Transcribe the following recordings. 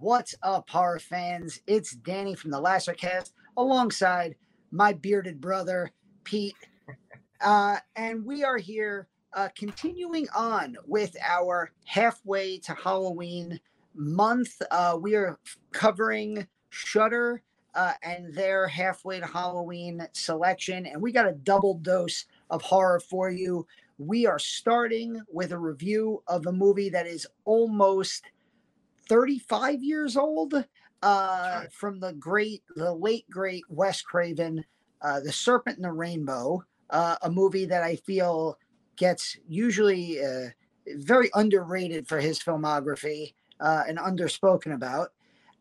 What's up, horror fans? It's Danny from the Lasser Cast alongside my bearded brother, Pete. Uh, and we are here uh, continuing on with our halfway to Halloween month. Uh, we are covering Shudder uh, and their halfway to Halloween selection, and we got a double dose of horror for you. We are starting with a review of a movie that is almost 35 years old uh, from the great, the late great Wes Craven, uh, The Serpent and the Rainbow, uh, a movie that I feel gets usually uh, very underrated for his filmography uh, and underspoken about.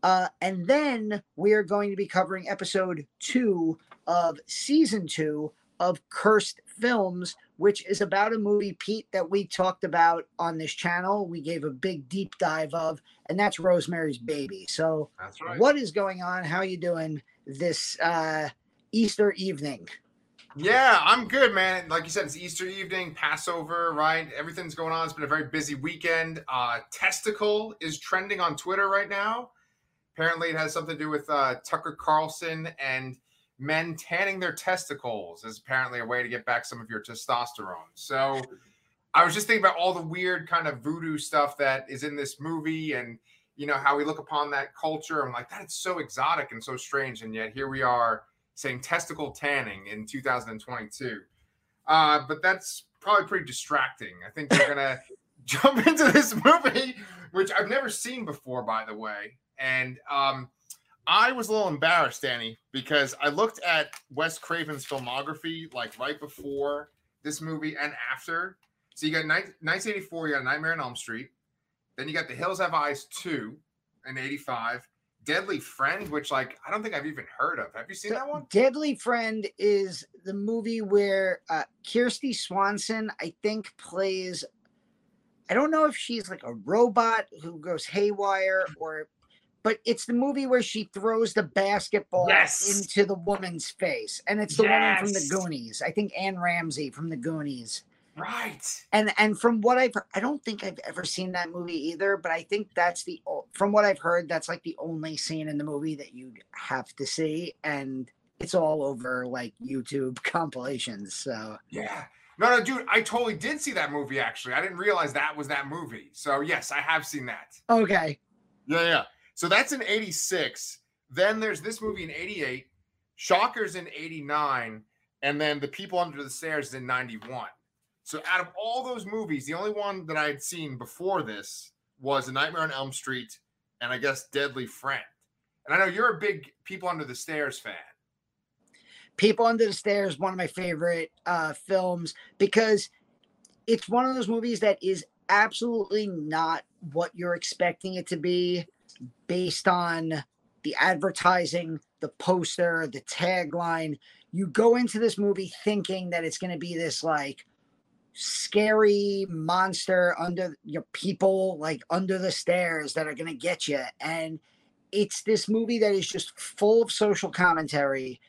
Uh, and then we are going to be covering episode two of season two of Cursed Films, which is about a movie, Pete, that we talked about on this channel. We gave a big deep dive of, and that's Rosemary's Baby. So, right. what is going on? How are you doing this uh, Easter evening? Yeah, I'm good, man. Like you said, it's Easter evening, Passover, right? Everything's going on. It's been a very busy weekend. Uh, Testicle is trending on Twitter right now. Apparently, it has something to do with uh, Tucker Carlson and men tanning their testicles is apparently a way to get back some of your testosterone. So I was just thinking about all the weird kind of voodoo stuff that is in this movie and you know how we look upon that culture. I'm like, that's so exotic and so strange. And yet here we are saying testicle tanning in 2022. Uh, but that's probably pretty distracting. I think we're gonna jump into this movie, which I've never seen before, by the way. And um, I was a little embarrassed, Danny, because I looked at Wes Craven's filmography like right before this movie and after. So you got 1984, you got Nightmare on Elm Street. Then you got The Hills Have Eyes 2 in 85. Deadly Friend, which like I don't think I've even heard of. Have you seen that one? Deadly Friend is the movie where uh, Kristy Swanson, I think, plays. I don't know if she's like a robot who goes haywire or but it's the movie where she throws the basketball Yes. into the woman's face, and it's the woman from the Goonies. I think Anne Ramsey from the Goonies. Right. And and from what I've, I don't think I've ever seen that movie either. But I think that's the from what I've heard, that's like the only scene in the movie that you have to see, and it's all over like YouTube compilations. So Yeah. No, no, dude, I totally did see that movie actually. I didn't realize that was that movie. So yes, I have seen that. okay, Yeah, yeah. So that's in 86. Then there's this movie in 88, Shockers in 89, and then The People Under the Stairs is in 91. So out of all those movies, the only one that I had seen before this was A Nightmare on Elm Street and I guess Deadly Friend. And I know you're a big People Under the Stairs fan. People Under the Stairs, one of my favorite uh, films because it's one of those movies that is absolutely not what you're expecting it to be based on the advertising, the poster, the tagline. You go into this movie thinking that it's going to be this like scary monster under your people like under the stairs that are going to get you and it's this movie that is just full of social commentary.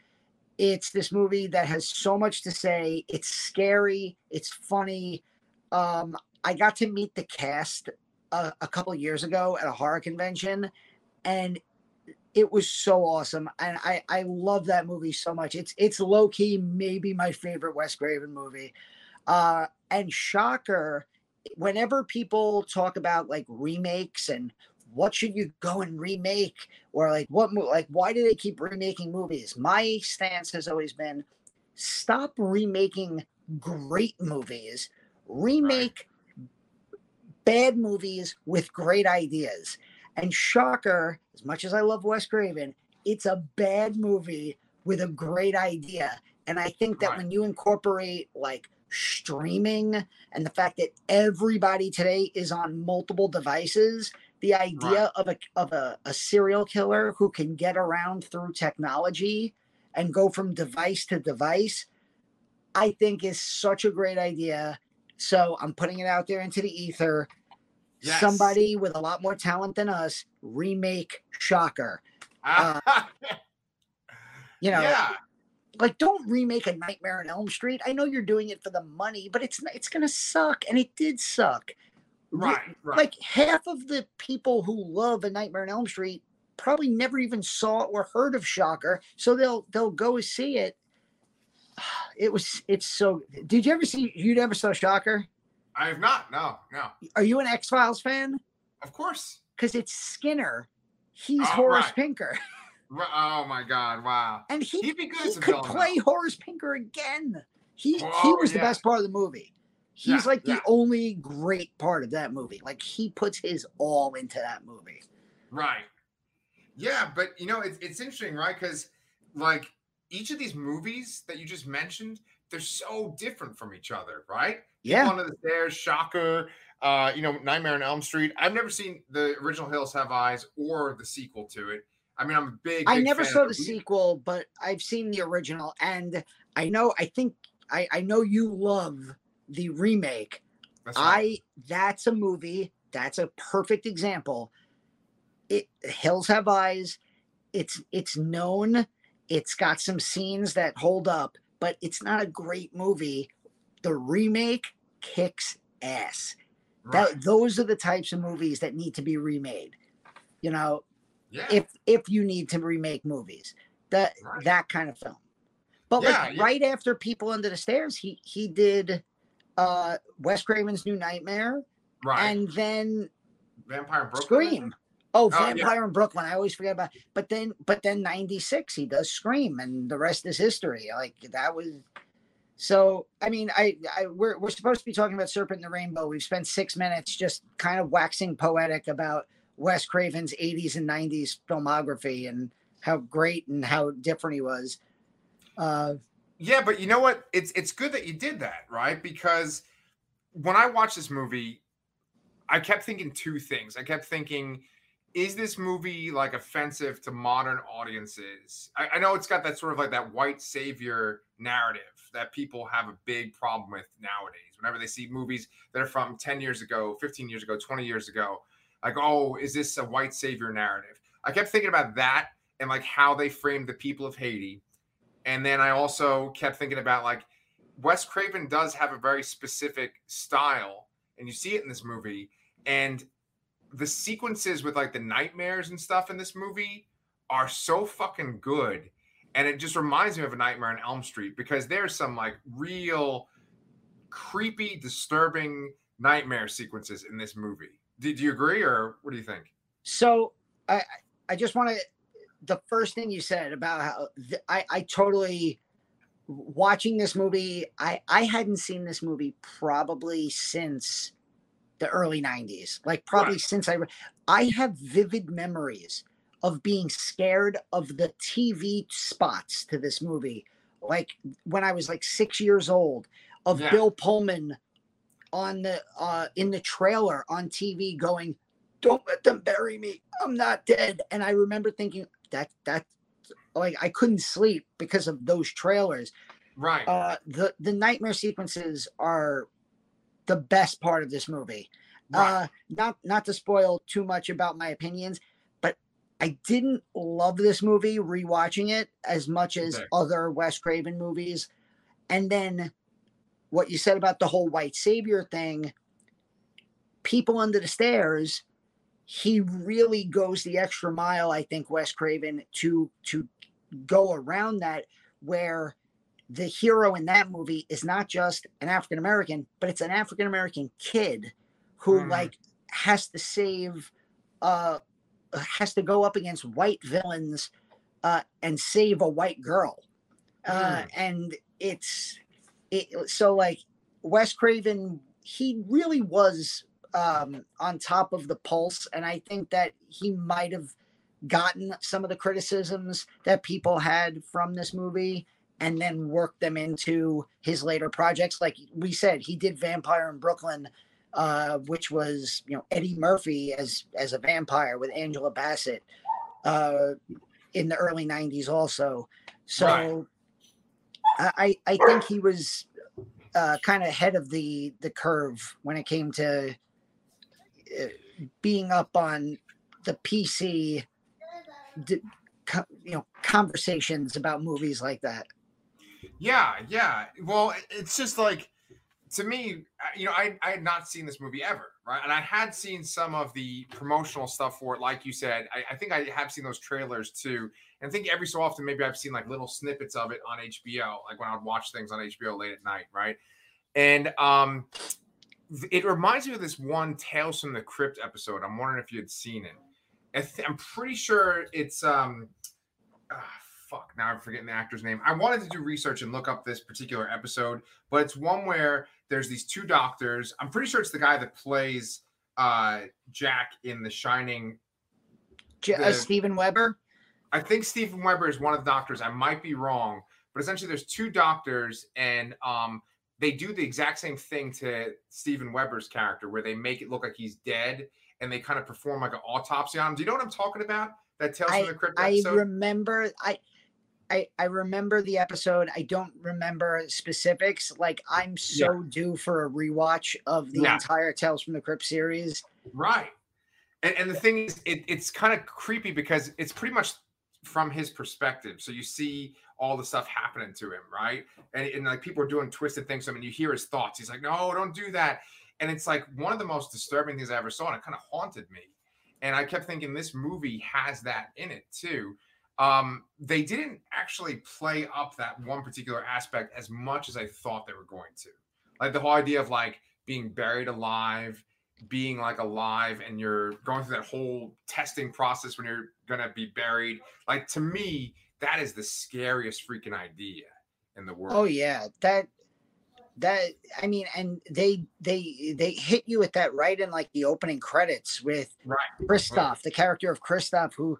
It's this movie that has so much to say. It's scary. It's funny. Um i got to meet the cast a, a couple years ago at a horror convention and it was so awesome and i i love that movie so much. It's it's low-key maybe my favorite wes craven movie. Uh and shocker whenever people talk about like remakes and what should you go and remake or like what like why do they keep remaking movies? My stance has always been stop remaking great movies remake bad movies with great ideas. And shocker as much as i love wes craven it's a bad movie with a great idea. And i think that Right. when you incorporate like streaming and the fact that everybody today is on multiple devices the idea of a of a, a serial killer who can get around through technology and go from device to device i think is such a great idea. So i'm putting it out there into the ether Yes. somebody with a lot more talent than us remake shocker Uh, you know yeah. like don't remake a nightmare on elm street i know you're doing it for the money but it's it's gonna suck and it did suck Right, right. Like half of the people who love A Nightmare on Elm Street probably never even saw or heard of Shocker, so they'll they'll go see it. It was it's so. Did you ever see? You never saw Shocker? I have not. No, no. Are you an X Files fan? Of course. Because it's Skinner. He's Oh, Horace right. Pinker, Oh my God! Wow. and he He'd be good he could play. Horace Pinker again. He he Oh, was the best part of the movie. He's Yeah, like the yeah. only great part of that movie. Like he puts his all into that movie. Right. Yeah, but you know, it's it's interesting, right? Because like each of these movies that you just mentioned, they're so different from each other, right? Yeah. Under the Stairs, Shocker, uh, you know, Nightmare on Elm Street. I've never seen the original Hills Have Eyes or the sequel to it. I mean, I'm a big. I never saw of the re- sequel, but I've seen the original, and I know. I think I, I know you love the remake. That's right. I that's a movie. That's a perfect example. It Hills Have Eyes. It's it's known. It's got some scenes that hold up, but it's not a great movie. The remake kicks ass. right. That those are the types of movies that need to be remade. You know, yeah. if if you need to remake movies that Right. that kind of film but Yeah, like yeah. right after people under the stairs he he did uh wes craven's new nightmare right. and then Vampire Brooklyn. Scream oh Oh, yeah. vampire in brooklyn i always forget about but then but then 96 he does scream and the rest is history like that was so i mean i i we're, we're supposed to be talking about serpent in the rainbow we've spent six minutes just kind of waxing poetic about wes craven's 80s and 90s filmography and how great and how different he was uh Yeah, but you know what? It's it's good that you did that, right? Because when I watched this movie, I kept thinking two things. I kept thinking, is this movie like offensive to modern audiences? I, I know it's got that sort of like that white savior narrative that people have a big problem with nowadays. Whenever they see movies that are from 10 years ago, 15 years ago, 20 years ago, like, oh, is this a white savior narrative? I kept thinking about that and like how they framed the people of Haiti. And then I also kept thinking about like Wes Craven does have a very specific style, and you see it in this movie. And the sequences with like the nightmares and stuff in this movie are so fucking good. And it just reminds me of a Nightmare on Elm Street because there's some like real creepy, disturbing nightmare sequences in this movie. Did you agree, or what do you think? so i I- just want to the first thing you said about how th- i i totally watching this movie i i hadn't seen this movie probably since the early 90s like probably Right. since i i have vivid memories of being scared of the tv spots to this movie like when i was like six years old of Yeah. bill pullman on the uh in the trailer on tv going don't let them bury me i'm not dead and i remember thinking that that like i couldn't sleep because of those trailers Right. uh the the nightmare sequences are the best part of this movie right. uh not not to spoil too much about my opinions but i didn't love this movie rewatching it as much as Okay. other wes craven movies and then what you said about the whole white savior thing people under the stairs he really goes the extra mile i think wes craven to to go around that where the hero in that movie is not just an african american but it's an african american kid who Mhm. like has to save uh has to go up against white villains uh and save a white girl. Uh and it's it so like wes craven he really was um on top of the pulse and i think that he might have gotten some of the criticisms that people had from this movie and then worked them into his later projects like we said he did vampire in brooklyn uh which was you know eddie murphy as as a vampire with angela bassett uh in the early 90s also so Right. I, I I think he was uh, kind of ahead of the the curve when it came to uh, being up on the PC, d- you know, conversations about movies like that. Yeah, yeah. Well, it's just like to me, you know, I, I had not seen this movie ever, right? And I had seen some of the promotional stuff for it, like you said. I, I think I have seen those trailers too. And I think every so often, maybe I've seen like little snippets of it on HBO, like when I would watch things on HBO late at night, right? And um, it reminds me of this one Tales from the Crypt episode. I'm wondering if you had seen it. I am pretty sure it's um, ah, fuck. Now I'm forgetting the actor's name. I wanted to do research and look up this particular episode, but it's one where there's these two doctors. I'm pretty sure it's the guy that plays uh, Jack in The Shining. J- uh, Steven Weber. I think Steven Weber is one of the doctors. I might be wrong, but essentially there's two doctors, and um, they do the exact same thing to Steven Weber's character, where they make it look like he's dead, and they kind of perform like an autopsy on him. Do you know what I'm talking about? That Tales I, from the Crypt episode? I remember. I I, I remember the episode. I don't remember specifics. Like I'm so yeah. due for a rewatch of the yeah. entire Tales from the Crypt series. Right. And, and the thing is, it, it's kind of creepy because it's pretty much from his perspective. So you see all the stuff happening to him, right? And, and like people are doing twisted things to him, and you hear his thoughts. He's like, "No, don't do that." And it's like one of the most disturbing things I ever saw, and it kind of haunted me. And I kept thinking this movie has that in it too. Um, they didn't actually play up that one particular aspect as much as I thought they were going to. Like the whole idea of like being buried alive, being like alive, and you're going through that whole testing process when you're gonna be buried. Like to me, that is the scariest freaking idea in the world. Oh yeah, that that I mean, and they they they hit you with that right in like the opening credits with right. Christof, right. the character of Christof, who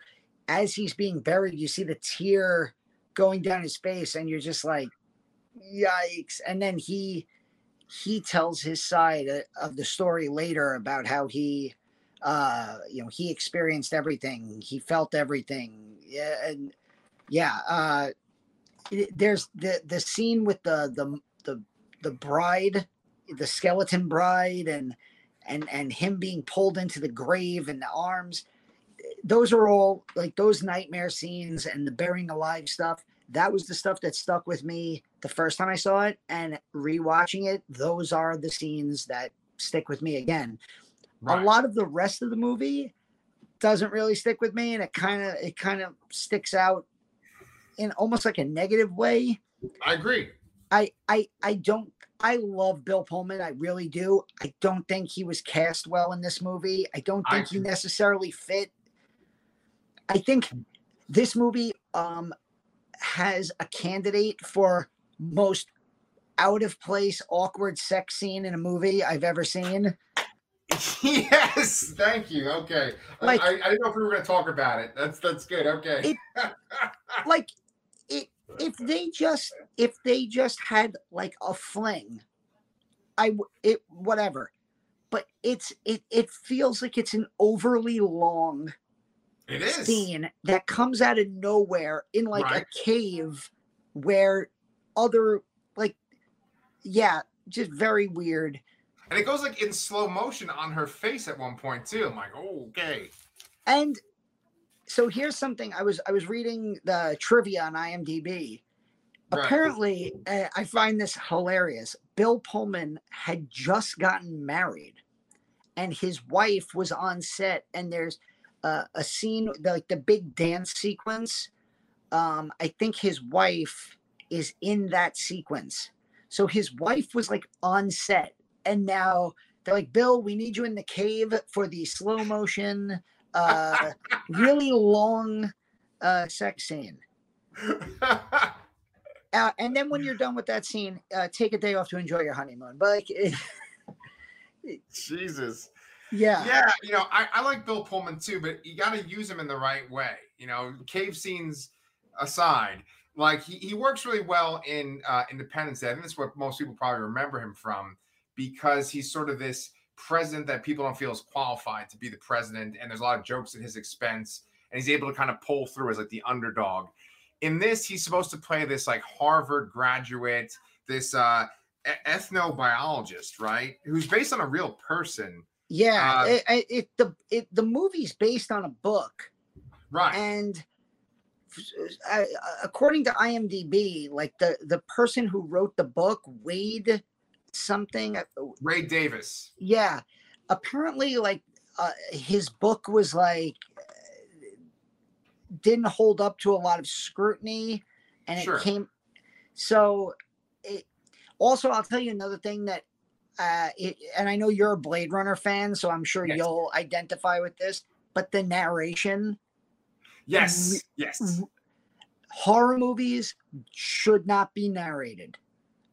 as he's being buried, you see the tear going down his face, and you're just like, yikes. And then he he tells his side of the story later about how he uh you know he experienced everything he felt everything yeah and yeah uh there's the the scene with the the the the bride the skeleton bride and and and him being pulled into the grave and the arms those are all like those nightmare scenes and the burying alive stuff. That was the stuff that stuck with me the first time I saw it, and rewatching it, those are the scenes that stick with me again. Right. A lot of the rest of the movie doesn't really stick with me, and it kind of it kind of sticks out in almost like a negative way. I agree. I I I don't I love Bill Pullman. I really do. I don't think he was cast well in this movie. I don't think I, he necessarily fit I think this movie um, has a candidate for most out of place, awkward sex scene in a movie I've ever seen. Yes, thank you. Okay, like I, I didn't know if we were going to talk about it. That's that's good. Okay, it, like it, if they just if they just had like a fling, I it whatever, but it's it it feels like it's an overly long it is. scene that comes out of nowhere in like right. a cave where other like yeah, just very weird. And it goes like in slow motion on her face at one point too. I'm like, oh, okay. And so here's something I was I was reading the trivia on IMDb. Right. Apparently, uh, I find this hilarious. Bill Pullman had just gotten married, and his wife was on set. And there's uh, a scene like the big dance sequence. Um, I think his wife is in that sequence. So his wife was like on set, and now they're like, "Bill, we need you in the cave for the slow motion, uh, really long uh, sex scene." Uh, and then when you're done with that scene, uh, take a day off to enjoy your honeymoon. But like, it, Jesus, yeah. Yeah. You know, I, I like Bill Pullman too, but you got to use him in the right way. You know, cave scenes aside, like he, he works really well in uh, Independence Day. Think that's what most people probably remember him from because he's sort of this president that people don't feel is qualified to be the president. And there's a lot of jokes at his expense. And he's able to kind of pull through as like the underdog. In this, he's supposed to play this like Harvard graduate, this uh, ethnobiologist, right? Who's based on a real person yeah, uh, it, it, the it, the movie's based on a book, right? And uh, according to IMDb, like the the person who wrote the book weighed something. uh, Wade Davis. Yeah, apparently, like uh, his book was like didn't hold up to a lot of scrutiny, and it Sure. came. So, it also I'll tell you another thing that. Uh, it, and I know you're a Blade Runner fan, so I'm sure Yes. you'll identify with this. But the narration, Yes. Yes. horror movies should not be narrated.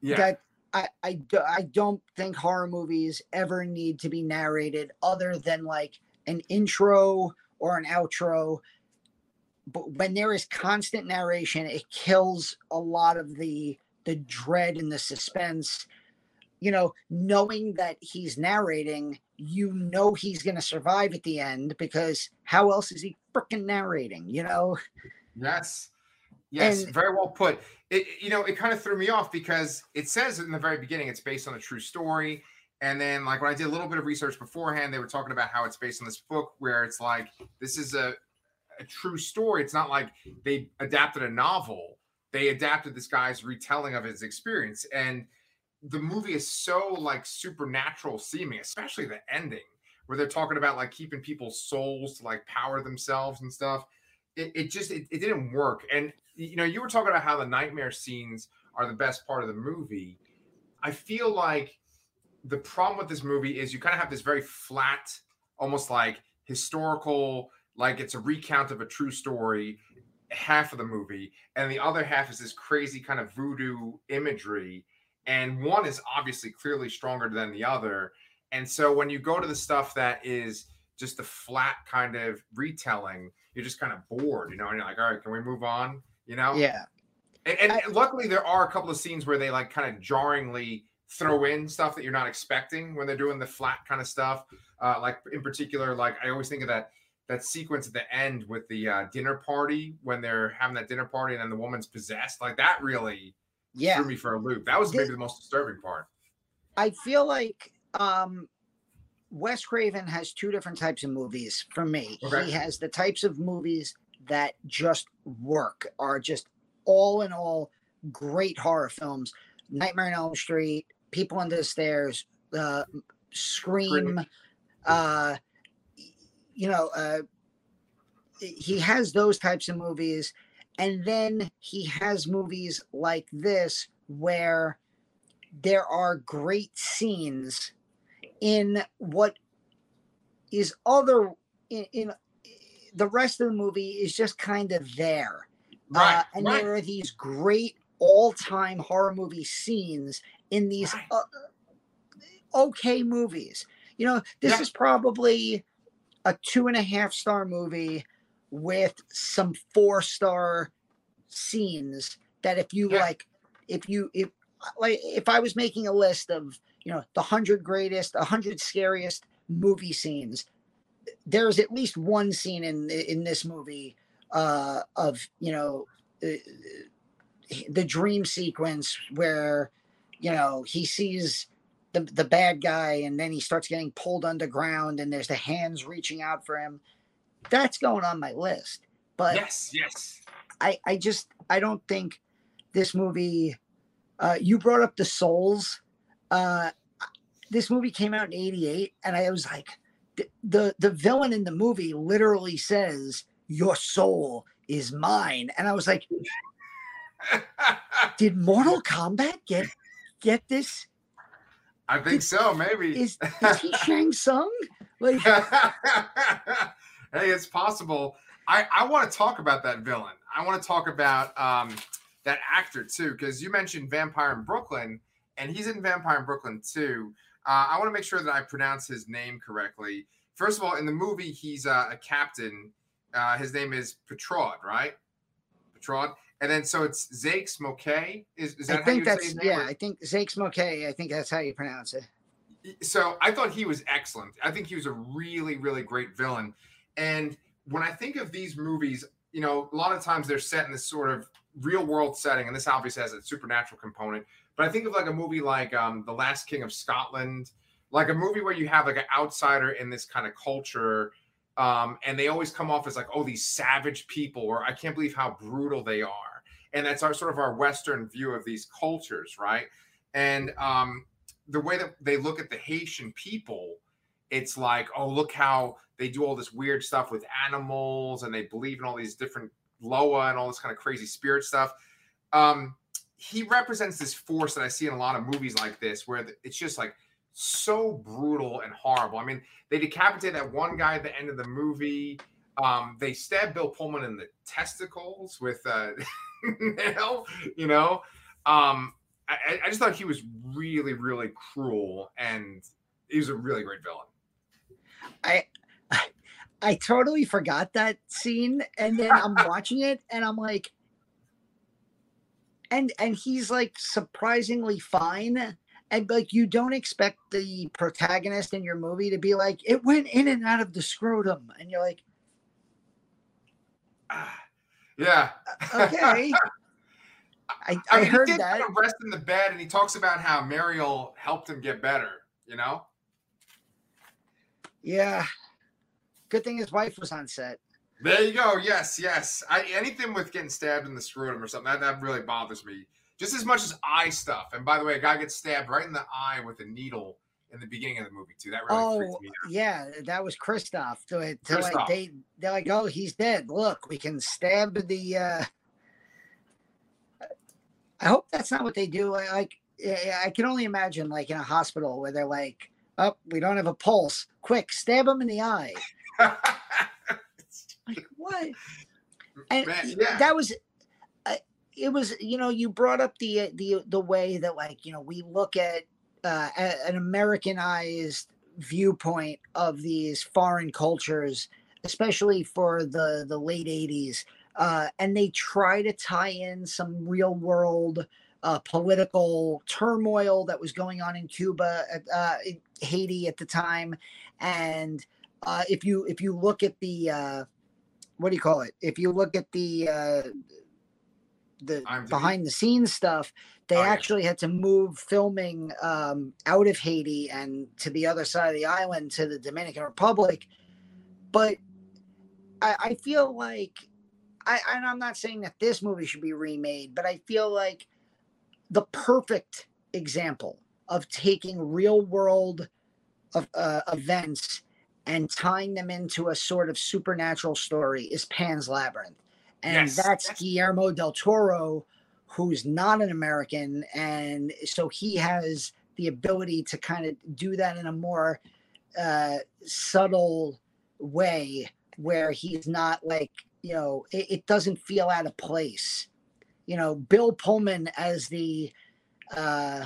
Yeah. that I, I, I don't think horror movies ever need to be narrated other than like an intro or an outro. But when there is constant narration, it kills a lot of the the dread and the suspense. You know, knowing that he's narrating, you know he's going to survive at the end because how else is he freaking narrating? You know, Yes. Yes, And- very well put. It you know, it kind of threw me off because it says in the very beginning it's based on a true story. And then like when I did a little bit of research beforehand, they were talking about how it's based on this book where it's like this is a a true story. It's not like they adapted a novel. They adapted this guy's retelling of his experience. And the movie is so like supernatural seeming, especially the ending where they're talking about like keeping people's souls to like power themselves and stuff it, it just it, it didn't work. And you know you were talking about how the nightmare scenes are the best part of the movie. I feel like the problem with this movie is you kind of have this very flat almost like historical like it's a recount of a true story half of the movie and the other half is this crazy kind of voodoo imagery and one is obviously clearly stronger than the other and so when you go to the stuff that is just a flat kind of retelling you're just kind of bored, you know, and you're like, all right, can we move on? You know? yeah. And, and I- luckily there are a couple of scenes where they like kind of jarringly throw in stuff that you're not expecting when they're doing the flat kind of stuff. Uh, like in particular, like I always think of that that sequence at the end with the uh, dinner party when they're having that dinner party and then the woman's possessed. Like that really Yeah. threw me for a loop. That was maybe the most disturbing part. I feel like um Wes Craven has two different types of movies for me. Okay. He has the types of movies that just work, are just all in all great horror films. Nightmare on Elm Street, People Under the Stairs, uh, Scream. uh, you know, uh, he has those types of movies. And then he has movies like this where there are great scenes in what is other in, in the rest of the movie is just kind of there Right. Uh, and right. there are these great all-time horror movie scenes in these Right. uh, okay movies you know this Yeah. is probably a two and a half star movie with some four star scenes that if you Yeah. like if you if like if i was making a list of you know the 100 greatest 100 scariest movie scenes there's at least one scene in in this movie uh of you know uh, the dream sequence where you know he sees the the bad guy and then he starts getting pulled underground and there's the hands reaching out for him that's going on my list but yes, yes. I, I just I don't think this movie. Uh, you brought up the souls. Uh, this movie came out in '88, and I was like, the, the the villain in the movie literally says, "Your soul is mine," and I was like, did Mortal Kombat get get this? I think so, maybe. Is is he Shang Tsung? Like, hey, it's possible. I, I want to talk about that villain. I want to talk about um, that actor too, because you mentioned Vampire in Brooklyn, and he's in Vampire in Brooklyn too. Uh, I want to make sure that I pronounce his name correctly. First of all, in the movie, he's uh, a captain. Uh, his name is Peytraud, right? Peytraud. And then so it's Zakes Mokae. Is, is that I think how you that's say his name? yeah. or- I think Zakes Mokae. I think that's how you pronounce it. so I thought he was excellent. I think he was a really, really great villain. And when I think of these movies, you know, a lot of times they're set in this sort of real world setting, and this obviously has a supernatural component. But I think of like a movie like um, The Last King of Scotland, like a movie where you have like an outsider in this kind of culture. Um, and they always come off as like, oh, these savage people, or I can't believe how brutal they are. And that's our sort of our Western view of these cultures, right? And um, the way that they look at the Haitian people, it's like, oh, look how they do all this weird stuff with animals and they believe in all these different Loa and all this kind of crazy spirit stuff. Um, he represents this force that I see in a lot of movies like this, where it's just like so brutal and horrible. I mean, they decapitate that one guy at the end of the movie. Um, they stab Bill Pullman in the testicles with a nail, you know. Um, I, I just thought he was really, really cruel, and he was a really great villain. I, I, totally forgot that scene, and then I'm watching it, and I'm like, and and he's like surprisingly fine, and like you don't expect the protagonist in your movie to be like, it went in and out of the scrotum, and you're like, yeah, uh, okay. I, I, I mean, heard he did that. Kind of rest in the bed, and he talks about how Marielle helped him get better. You know. Yeah. Good thing his wife was on set. There you go. Yes, yes. I, anything with getting stabbed in the scrotum or something that, that really bothers me just as much as eye stuff. And by the way, a guy gets stabbed right in the eye with a needle in the beginning of the movie too. That really oh freaks me out. yeah, that was Christoph. To, to Christoph. like they they're like, oh, he's dead. Look, we can stab the. uh I hope that's not what they do. I- Like I I can only imagine, like in a hospital where they're like, "Oh, we don't have a pulse. Quick, stab him in the eye." Like what? And Man, yeah. that was. Uh, it was you know you brought up the the the way that like you know we look at uh, an Americanized viewpoint of these foreign cultures, especially for the the late '80s, uh, and they try to tie in some real world uh, political turmoil that was going on in Cuba, uh, in Haiti at the time, and uh, if you if you look at the uh, what do you call it? If you look at the uh, the IMDb? behind the scenes stuff, they Oh, yeah. actually had to move filming um, out of Haiti and to the other side of the island to the Dominican Republic. But I, I feel like I and I'm not saying that this movie should be remade, but I feel like the perfect example of taking real world of uh, events and tying them into a sort of supernatural story is Pan's Labyrinth. And Yes, that's. Guillermo del Toro, who's not an American. And so he has the ability to kind of do that in a more uh, subtle way where he's not like, you know, it, it doesn't feel out of place. You know, Bill Pullman as the uh,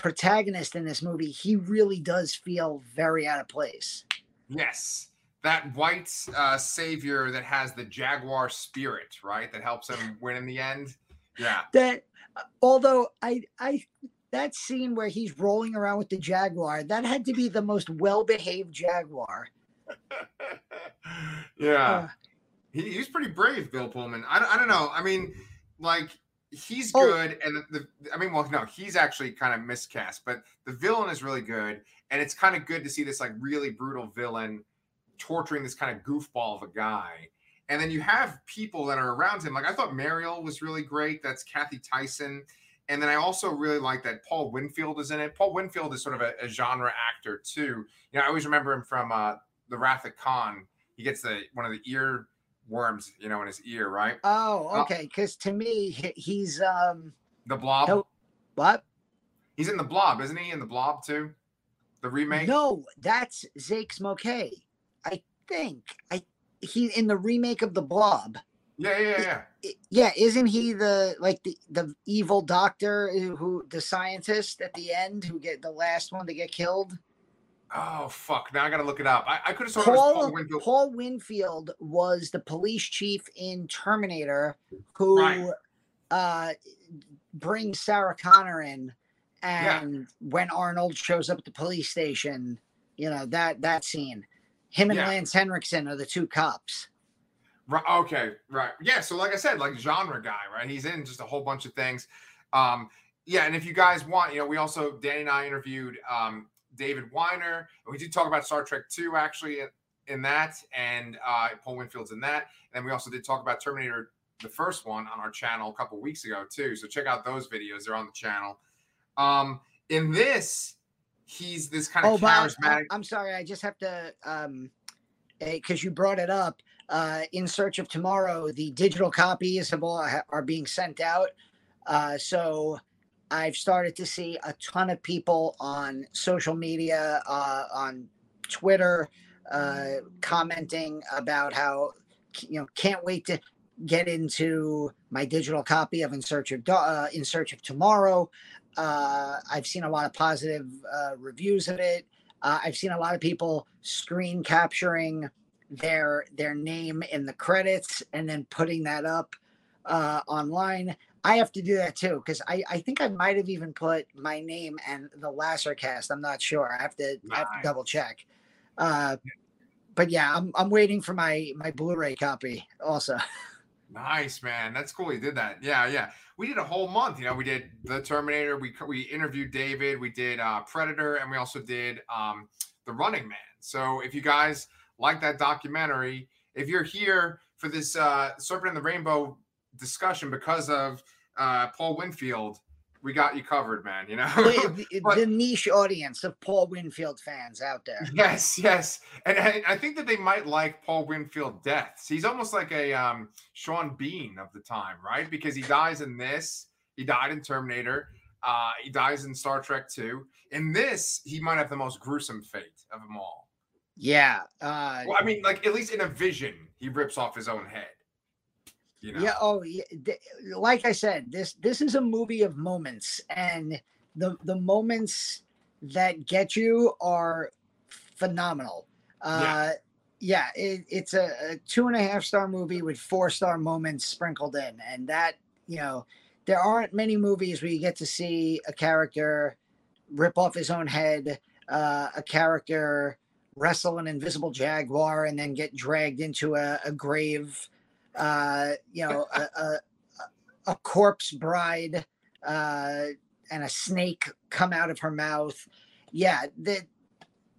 protagonist in this movie, he really does feel very out of place. Yes. That white uh, savior that has the jaguar spirit, right? That helps him win in the end. Yeah. that uh, although I I that scene where he's rolling around with the jaguar, that had to be the most well-behaved jaguar. yeah. Uh, he, he's pretty brave, Bill Pullman. I, don't- I don't know. I mean, like, he's Oh. good. And the, the, I mean, well, no, he's actually kind of miscast, but the villain is really good. And it's kind of good to see this, like, really brutal villain torturing this kind of goofball of a guy. And then you have people that are around him. Like, I thought Marielle was really great. That's Cathy Tyson. And then I also really like that Paul Winfield is in it. Paul Winfield is sort of a, a genre actor, too. You know, I always remember him from uh, The Wrath of Khan. He gets the one of the ear worms, you know, in his ear, right? oh, Uh, okay. Because to me, he's um The Blob. no, what? He's in the Blob, isn't he? In the Blob too, the remake. No, that's Zakes Mokae. I think I he in the remake of the Blob. Yeah, yeah, yeah, yeah. I- Yeah, isn't he the like the the evil doctor who, who the scientist at the end who get the last one to get killed? Oh fuck! Now I gotta look it up. I, I could have sworn Paul, Paul Winfield. Paul Winfield was the police chief in Terminator who Right. uh, brings Sarah Connor in, Yeah. and when Arnold shows up at the police station, you know that that scene, him and Yeah. Lance Henriksen are the two cops. Right, okay, right. Yeah, so like I said, like genre guy, right? He's in just a whole bunch of things. Um, yeah, and if you guys want, you know, we also Danny and I interviewed um David Weiner, and we did talk about Star Trek 2 actually in, that, and uh Paul Winfield's in that. And we also did talk about Terminator the first one on our channel a couple weeks ago too. So check out those videos, they're on the channel. Um In this, he's this kind Oh, of I- charismatic. I'm sorry. I just have to, um, because you brought it up. Uh, in search of tomorrow, the digital copies of all are being sent out. Uh, so I've started to see a ton of people on social media, uh, on Twitter, uh, commenting about how you know can't wait to get into my digital copy of In Search of uh, In Search of Tomorrow. Uh, I've seen a lot of positive uh, reviews of it. Uh, I've seen a lot of people screen capturing their their name in the credits and then putting that up online. I have to do that too because I, I think I might have even put my name and the Lasser cast. I'm not sure. I have to I have to double check. Uh, but yeah, I'm I'm waiting for my my Blu-ray copy also. Nice, man. That's cool. You did that. Yeah, yeah. We did a whole month. You know, we did the Terminator. We we interviewed David. We did uh, Predator, and we also did um, the Running Man. So if you guys like that documentary, if you're here for this uh, Serpent in the Rainbow discussion because of uh, Paul Winfield, we got you covered, man. You know. But- the niche audience of Paul Winfield fans out there. Yes, yes, and, and I think that they might like Paul Winfield deaths. He's almost like a um, Sean Bean of the time, right? Because he dies in this, he died in Terminator, uh, he dies in Star Trek 2. In this, he might have the most gruesome fate of them all. Yeah. Uh, Well, I mean, like at least in a vision, he rips off his own head. You know, Yeah. Oh, yeah. Like I said, this this is a movie of moments, and the the moments that get you are phenomenal. Uh, yeah, it, it's a, a two and a half star movie with four star moments sprinkled in, and that you know there aren't many movies where you get to see a character rip off his own head, uh, a character wrestle an invisible jaguar, and then get dragged into a, a grave uh, you know, a, a, a corpse bride uh, and a snake come out of her mouth. Yeah, that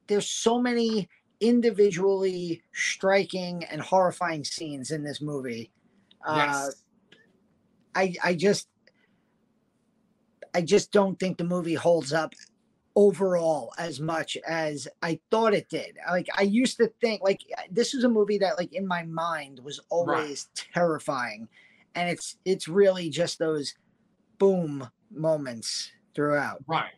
there's so many individually striking and horrifying scenes in this movie. Uh, yes, I I just I just don't think the movie holds up overall as much as I thought it did. Like I used to think like this is a movie that like in my mind was always terrifying and it's it's really just those boom moments throughout. right.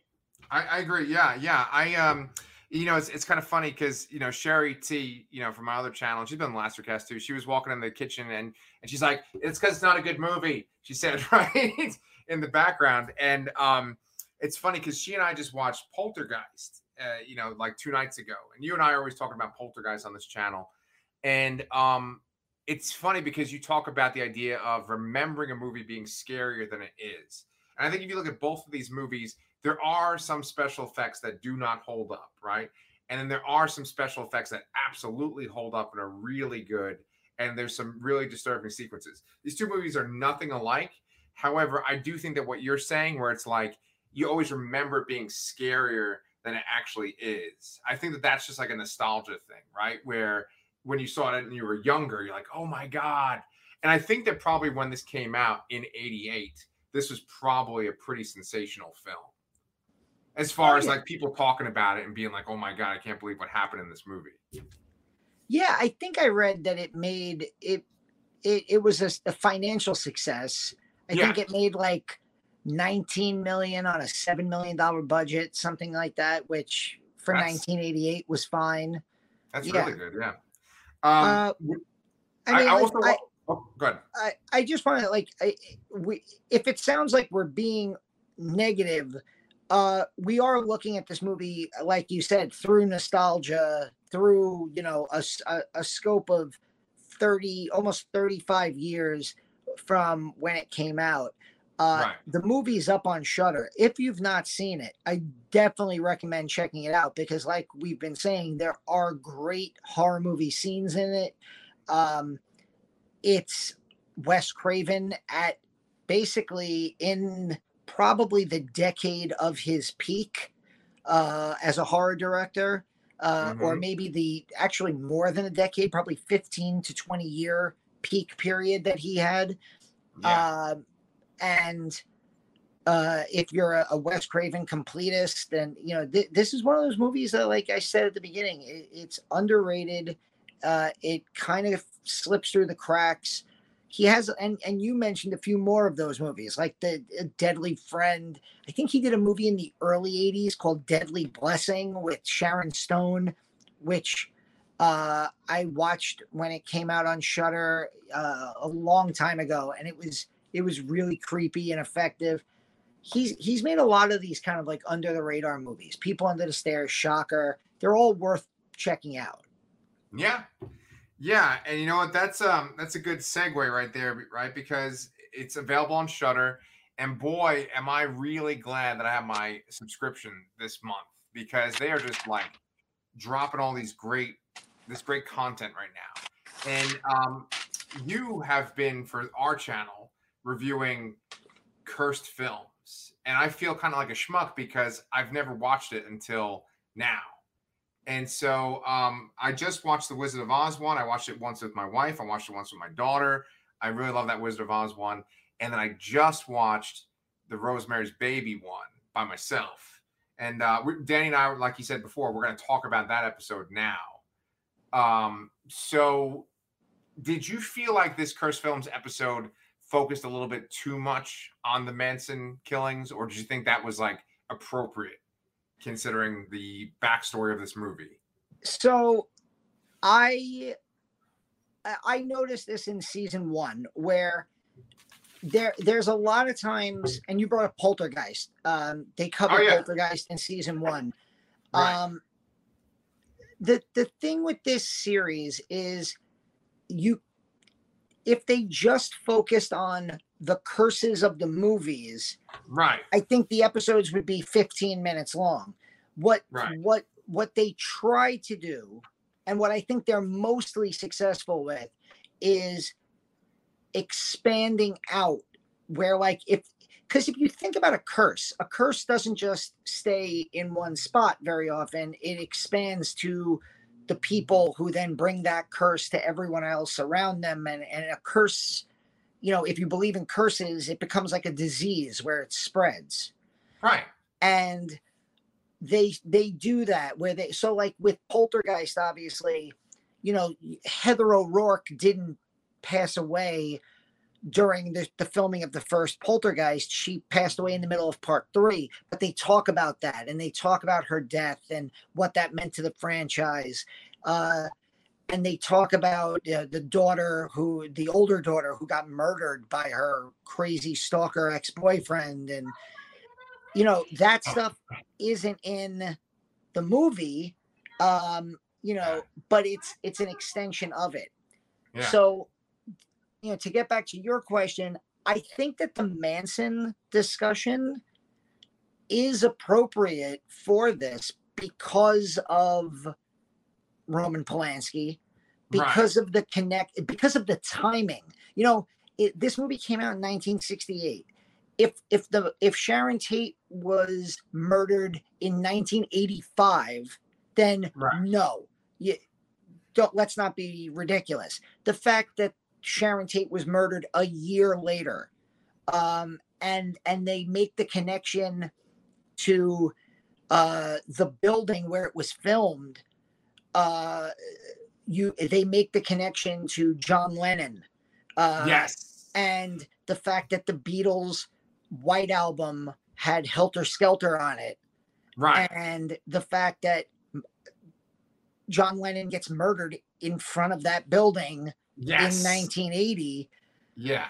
I, I agree. Yeah, yeah. I um, you know, it's it's kind of funny because you know Sherry T, you know, from my other channel, she's been on Lastercast too. She was walking in the kitchen and and she's like, "It's because it's not a good movie." She said right in the background, and um, it's funny because she and I just watched Poltergeist, uh, you know, like two nights ago, and you and I are always talking about Poltergeist on this channel, and um, it's funny because you talk about the idea of remembering a movie being scarier than it is, and I think if you look at both of these movies, there are some special effects that do not hold up, right? And then there are some special effects that absolutely hold up and are really good. And there's some really disturbing sequences. These two movies are nothing alike. However, I do think that what you're saying, where it's like you always remember it being scarier than it actually is, I think that that's just like a nostalgia thing, right? Where when you saw it and you were younger, you're like, oh my God. And I think that probably when this came out in 88, this was probably a pretty sensational film as far Oh, as yeah. like people talking about it and being like, "Oh my god, I can't believe what happened in this movie." Yeah, I think I read that it made it it, it was a financial success. I think it made like 19 million on a 7 million dollar budget, something like that, which for That's- 1988 was fine. That's Yeah. really good. Yeah. Um, Uh, I I, mean, I like, also. I, oh, good. I, I just want to like I, we if it sounds like we're being negative uh we are looking at this movie like you said through nostalgia through you know a a scope of 30 almost 35 years from when it came out uh Right. the movie's up on Shudder if you've not seen it i definitely recommend checking it out because like we've been saying there are great horror movie scenes in it um it's Wes Craven at basically in probably the decade of his peak uh, as a horror director, uh, or Mhm. maybe the actually more than a decade, probably 15 to 20 year peak period that he had. Yeah. Um, and uh, if you're a, a Wes Craven completist, then you know th- this is one of those movies that, like I said at the beginning, it, it's underrated. Uh, it kind of slips through the cracks. He has, and and you mentioned a few more of those movies, like the uh, Deadly Friend. I think he did a movie in the early '80s called Deadly Blessing with Sharon Stone, which uh, I watched when it came out on Shutter uh, a long time ago, and it was it was really creepy and effective he's he's made a lot of these kind of like under the radar movies. People Under the Stairs, Shocker. They're all worth checking out. Yeah. Yeah, and you know what? That's um that's a good segue right there, right? Because it's available on Shudder, and boy, am I really glad that I have my subscription this month because they are just like dropping all these great this great content right now. And um you have been for our channel reviewing cursed films. and I feel kind of like a schmuck because I've never watched it until now. And so um, I just watched the Wizard of Oz one. I watched it once with my wife. I watched it once with my daughter. I really love that Wizard of Oz one. And then I just watched the Rosemary's Baby one by myself. And uh, Danny and I, like you said before, we're going to talk about that episode now. Um, so, did you feel like this Curse Films episode focused a little bit too much on the Manson killings, or did you think that was like appropriate considering the backstory of this movie? So, I I noticed this in season one where there there's a lot of times, and you brought up Poltergeist. Um, they covered oh, yeah. Poltergeist in season one. Right. Um, the the thing with this series is you if they just focused on the curses of the movies, right? I think the episodes would be 15 minutes long. What right. what what they try to do, and what I think they're mostly successful with, is expanding out where like if because if you think about a curse, a curse doesn't just stay in one spot very often. It expands to the people who then bring that curse to everyone else around them and, and a curse you know if you believe in curses it becomes like a disease where it spreads. Right. And they they do that where they so like with poltergeist obviously you know heather o'rourke didn't pass away during the, the filming of the first poltergeist she passed away in the middle of part three but they talk about that and they talk about her death and what that meant to the franchise uh, and they talk about uh, the daughter who the older daughter who got murdered by her crazy stalker ex-boyfriend and you know that stuff isn't in the movie um you know but it's it's an extension of it yeah. so you know, to get back to your question, I think that the Manson discussion is appropriate for this because of Roman Polanski, because right. of the connect, because of the timing. You know, it, this movie came out in 1968. If if the if Sharon Tate was murdered in 1985, then right. no, you don't. Let's not be ridiculous. The fact that Sharon Tate was murdered a year later. Um, and and they make the connection to uh, the building where it was filmed. Uh, you they make the connection to John Lennon. Uh, yes, and the fact that the Beatles' White Album had Helter Skelter on it, right? And the fact that John Lennon gets murdered in front of that building yes. in 1980. Yeah.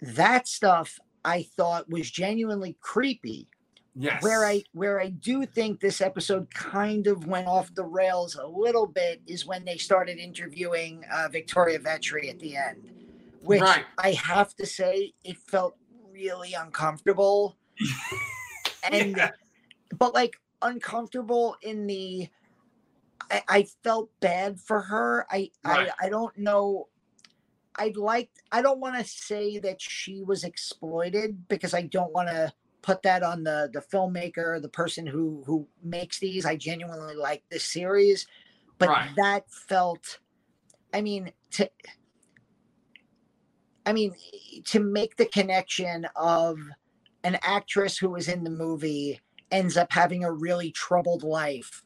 That stuff I thought was genuinely creepy. Yes. Where I where I do think this episode kind of went off the rails a little bit is when they started interviewing uh, Victoria Vetri at the end, which right. I have to say it felt really uncomfortable, and yeah. but like uncomfortable in the I, I felt bad for her. I, right. I I don't know. I'd like I don't want to say that she was exploited because I don't want to put that on the the filmmaker, the person who who makes these. I genuinely like this series, but right. that felt. I mean to. I mean to make the connection of an actress who was in the movie ends up having a really troubled life.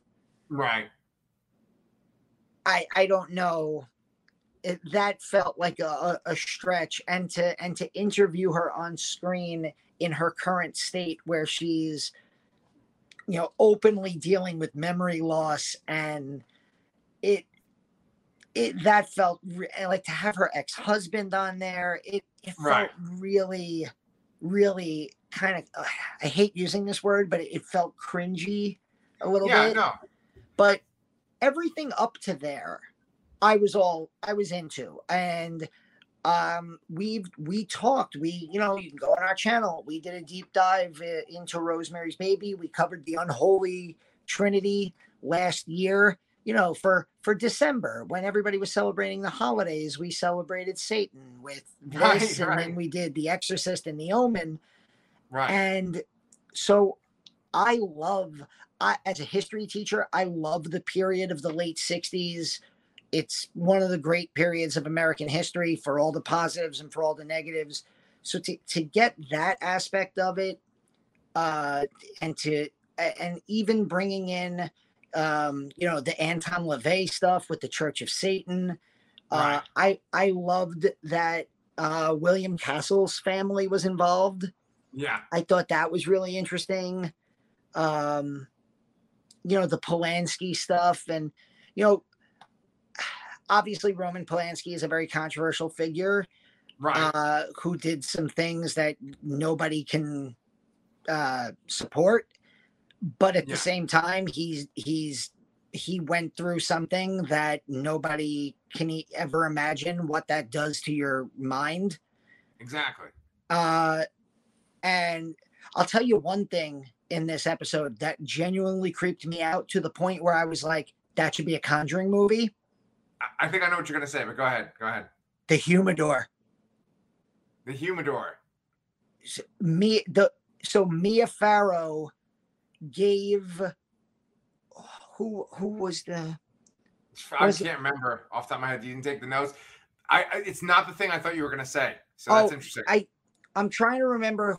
Right. I I don't know. It, that felt like a, a stretch, and to and to interview her on screen in her current state, where she's, you know, openly dealing with memory loss, and it it that felt re- like to have her ex husband on there. It it felt Right. really, really kind of. I hate using this word, but it, it felt cringy a little bit. Yeah, bit no. but everything up to there i was all i was into and um we've we talked we you know you can go on our channel we did a deep dive uh, into rosemary's baby we covered the unholy trinity last year you know for for december when everybody was celebrating the holidays we celebrated satan with this Right, and right. then we did the exorcist and the omen Right. and so I love, I, as a history teacher, I love the period of the late 60s. It's one of the great periods of American history for all the positives and for all the negatives. So to, to get that aspect of it, uh, and to, and even bringing in, um, you know, the Anton LaVey stuff with the Church of Satan. Uh, I, I loved that uh, William Castle's family was involved. yeah. I thought that was really interesting. Um, you know, the Polanski stuff, and you know, obviously Roman Polanski is a very controversial figure Right. uh, who did some things that nobody can uh, support, but at Yeah. the same time, he's he's he went through something that nobody can ever imagine what that does to your mind. exactly. Uh, and I'll tell you one thing in this episode that genuinely creeped me out to the point where I was like, that should be a Conjuring movie. I, think I know what you're gonna say, but go ahead. Go ahead. The Humidor. The humidor. S- Me the so Mia Farrow gave who who was the I Was can't remember off the top of my head. You didn't take the notes. I, I it's not the thing I thought you were gonna say. So that's Oh, interesting. I I'm trying to remember.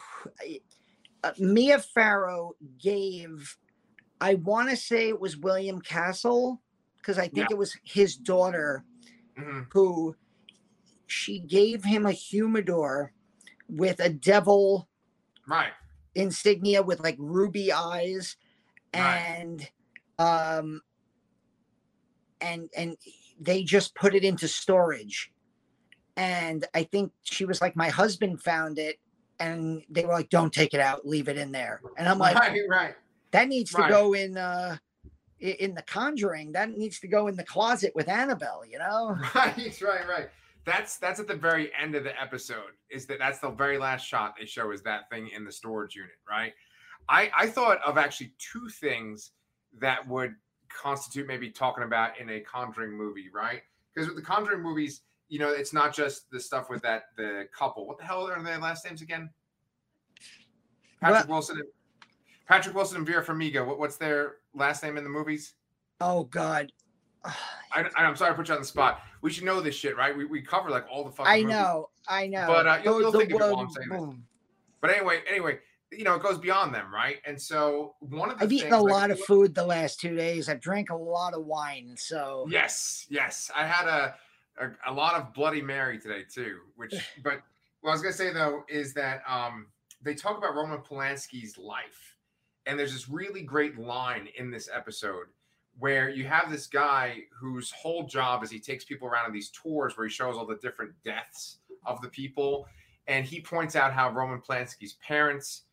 Uh, Mia Farrow gave, I want to say it was William Castle because I think it was his daughter Mhm. who she gave him a humidor with a devil Right. insignia with like ruby eyes Right. and um and and they just put it into storage and i think she was like my husband found it and they were like don't take it out leave it in there and i'm like right. Right. that needs to go in uh in the conjuring that needs to go in the closet with annabelle you know Right. Right. Right. That's that's at the very end of the episode. Is that that's the very last shot they show is that thing in the storage unit. Right. I I thought of actually two things that would constitute maybe talking about in a Conjuring movie. Right. Because with the Conjuring movies, you know, it's not just the stuff with that the couple. What the hell are their last names again? Patrick Wilson. And, Patrick Wilson and Vera Farmiga. What, what's their last name in the movies? oh god I, I'm sorry to put you on the spot. We should know this shit, right? We, we cover like all the fucking. i movies. know i know But, uh, you'll- you'll think of it while I'm saying this. But anyway, anyway, you know, it goes beyond them, right? And so one of the I've eaten a like, lot of food the last two days. I've drank a lot of wine, so Yes, yes. I had a, a a lot of Bloody Mary today too. Which, but what I was gonna say though is that um they talk about Roman Polanski's life, and there's this really great line in this episode where you have this guy whose whole job is he takes people around on these tours where he shows all the different deaths of the people, and he points out how Roman Polanski's parents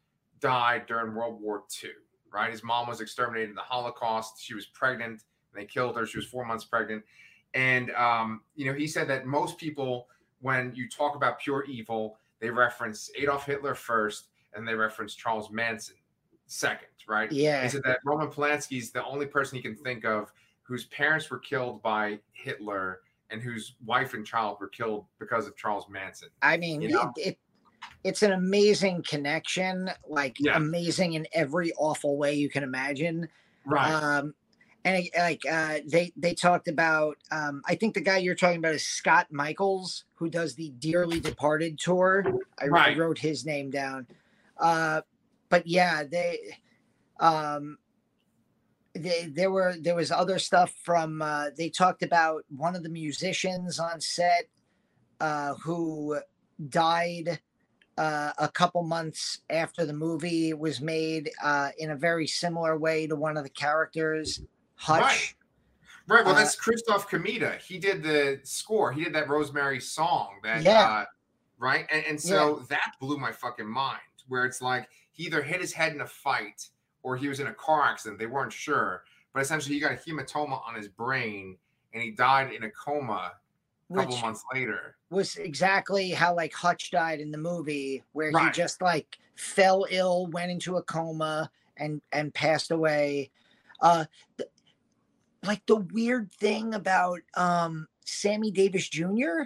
died during World War II. Right, his mom was exterminated in the Holocaust. She was pregnant, and they killed her. She was four months pregnant, and um, you know he said that most people, when you talk about pure evil, they reference Adolf Hitler first, and they reference Charles Manson second. Right? yeah. He said that Roman Polanski is the only person he can think of whose parents were killed by Hitler and whose wife and child were killed because of Charles Manson. I mean, it, it it's an amazing connection, like Yeah. amazing in every awful way you can imagine. Right. Um, and like uh, they they talked about, um, I think the guy you're talking about is Scott Michaels, who does the Dearly Departed tour. I, I Right. wrote his name down. Uh, but yeah, they, um, they, there were there was other stuff from uh, they talked about one of the musicians on set uh, who died uh, a couple months after the movie was made uh, in a very similar way to one of the characters, Hutch. Right. right. Well, Uh, that's Krzysztof Komeda. He did the score. He did that Rosemary song. That Yeah. uh, right. And, and so that blew my fucking mind. Where it's like he either hit his head in a fight or he was in a car accident. They weren't sure, but essentially he got a hematoma on his brain and he died in a coma a couple months later. was exactly how like Hutch died in the movie, where he just like fell ill, went into a coma, and and passed away. Uh, th- like the weird thing about um Sammy Davis Jr.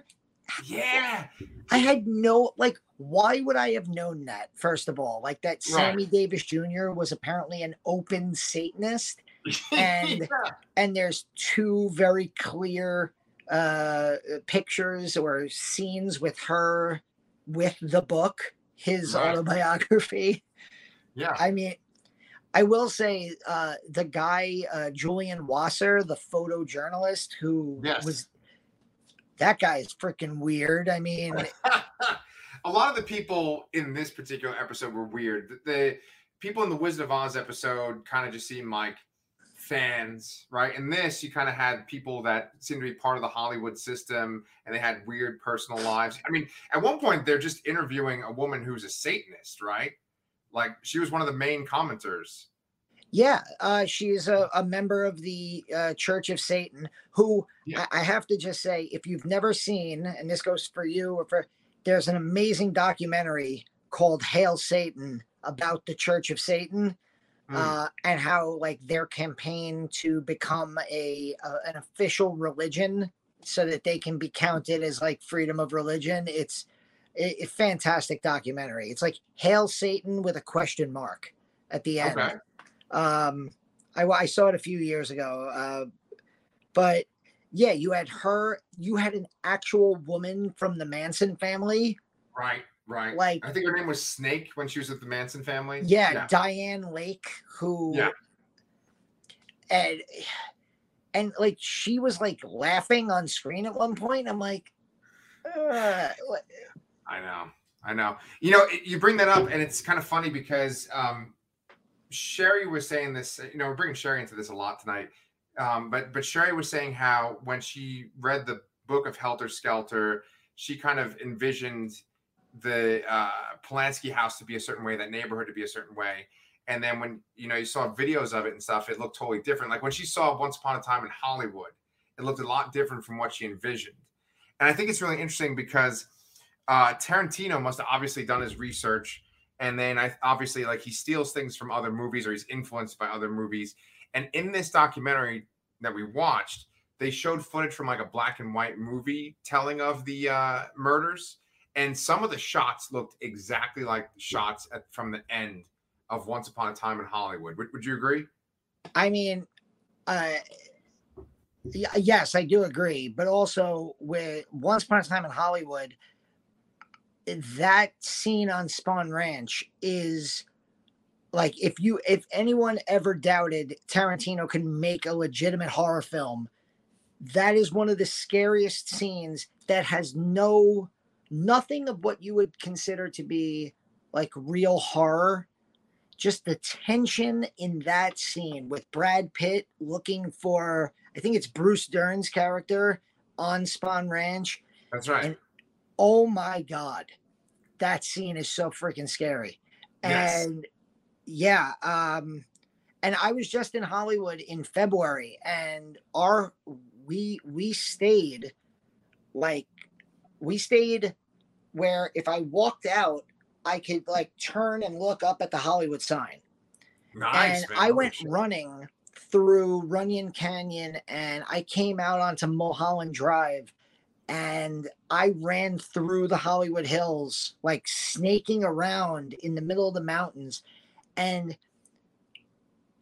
Yeah. I had no like. Why would I have known that? First of all, like that Right. Sammy Davis Jr. was apparently an open Satanist, And- Yeah. and there's two very clear uh pictures or scenes with her with the book his Right. autobiography yeah. i mean i will say uh the guy uh julian wasser the photojournalist who Yes. was that guy is freaking weird i mean a lot of the people in this particular episode were weird. The, the people in the Wizard of Oz episode kind of just seemed like fans, right? In this, you kind of had people that seemed to be part of the Hollywood system and they had weird personal lives. I mean, at one point, they're just interviewing a woman who's a Satanist, right? Like she was one of the main commenters. yeah uh she's a, a member of the uh church of satan who Yeah. I, I have to just say if you've never seen and this goes for you or for there's an amazing documentary called hail satan about the church of satan Mm. uh, and how like their campaign to become a, a an official religion so that they can be counted as like freedom of religion it's a, a fantastic documentary it's like hail satan with a question mark at the end Okay. um I, I saw it a few years ago uh but yeah you had her you had an actual woman from the manson family Right, right. like I think her name was Snake when she was with the Manson family. yeah, dianne lake who Yeah. and and like she was like laughing on screen at one point i'm like uh, I know, I know. You know, you bring that up, and it's kind of funny because um, Sherry was saying this. You know, we're bringing Sherry into this a lot tonight. Um, but but Sherry was saying how when she read the book of Helter Skelter, she kind of envisioned the uh, Polanski house to be a certain way, that neighborhood to be a certain way. And then when you know you saw videos of it and stuff, it looked totally different. Like when she saw Once Upon a Time in Hollywood, it looked a lot different from what she envisioned. And I think it's really interesting because uh, Tarantino must have obviously done his research, and then I obviously like he steals things from other movies or he's influenced by other movies. And in this documentary that we watched, they showed footage from like a black and white movie telling of the uh, murders, and some of the shots looked exactly like shots at, from the end of Once Upon a Time in Hollywood. Would, would you agree? i mean uh yes i do agree but also with once upon a time in hollywood that scene on Spahn ranch is like if you if anyone ever doubted tarantino can make a legitimate horror film that is one of the scariest scenes that has no nothing of what you would consider to be like real horror just the tension in that scene with brad pitt looking for i think it's bruce dern's character on Spahn ranch That's right. And- oh my god that scene is so freaking scary Yes. and yeah um and i was just in hollywood in february and our we we stayed like we stayed where if i walked out i could like turn and look up at the hollywood sign nice. and man. I went running through Runyon Canyon and I came out onto Mulholland Drive and I ran through the Hollywood Hills, like snaking around in the middle of the mountains. And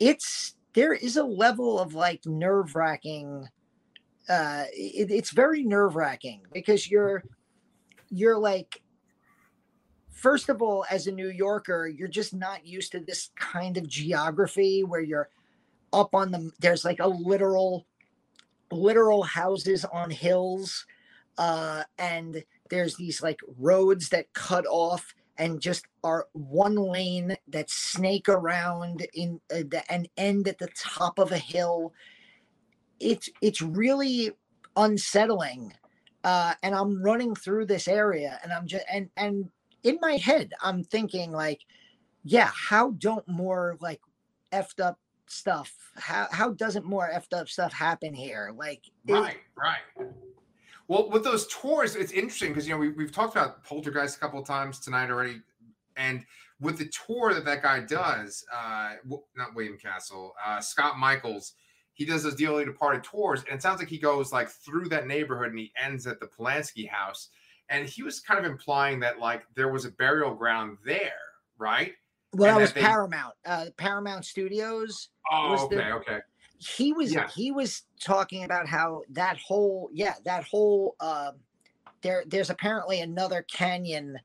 it's there is a level of like nerve wracking. Uh, it, it's very nerve wracking because you're you're like first of all, as a New Yorker, you're just not used to this kind of geography where you're up on the there's like a literal literal houses on hills uh and there's these like roads that cut off and just are one lane that snake around in uh, the, and end at the top of a hill it's it's really unsettling uh and i'm running through this area and i'm just and and in my head i'm thinking like yeah how don't more like effed up stuff how how doesn't more effed up stuff happen here like it- Right, right. Well, with those tours, it's interesting because you know we, we've talked about Poltergeist a couple of times tonight already, and with the tour that that guy does, uh, not William Castle, uh, Scott Michaels, he does those dearly departed tours, and it sounds like he goes like through that neighborhood and he ends at the Polanski house, and he was kind of implying that like there was a burial ground there, right? well and that was they- paramount uh paramount studios Oh, okay, there- okay, he was Yeah. he was talking about how that whole yeah that whole um there there's apparently another canyon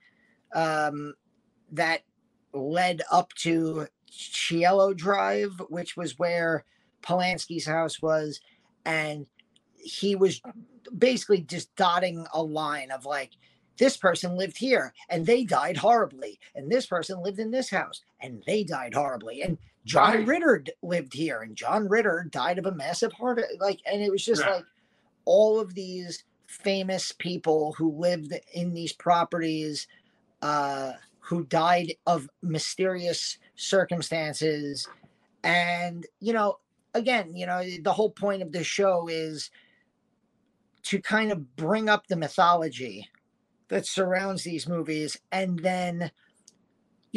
um that led up to Cielo Drive which was where Polanski's house was and he was basically just dotting a line of like this person lived here and they died horribly and this person lived in this house and they died horribly and John Right. Ritter lived here and John Ritter died of a massive heart like and it was just Yeah. like all of these famous people who lived in these properties uh who died of mysterious circumstances and you know again you know the whole point of this show is to kind of bring up the mythology that surrounds these movies and then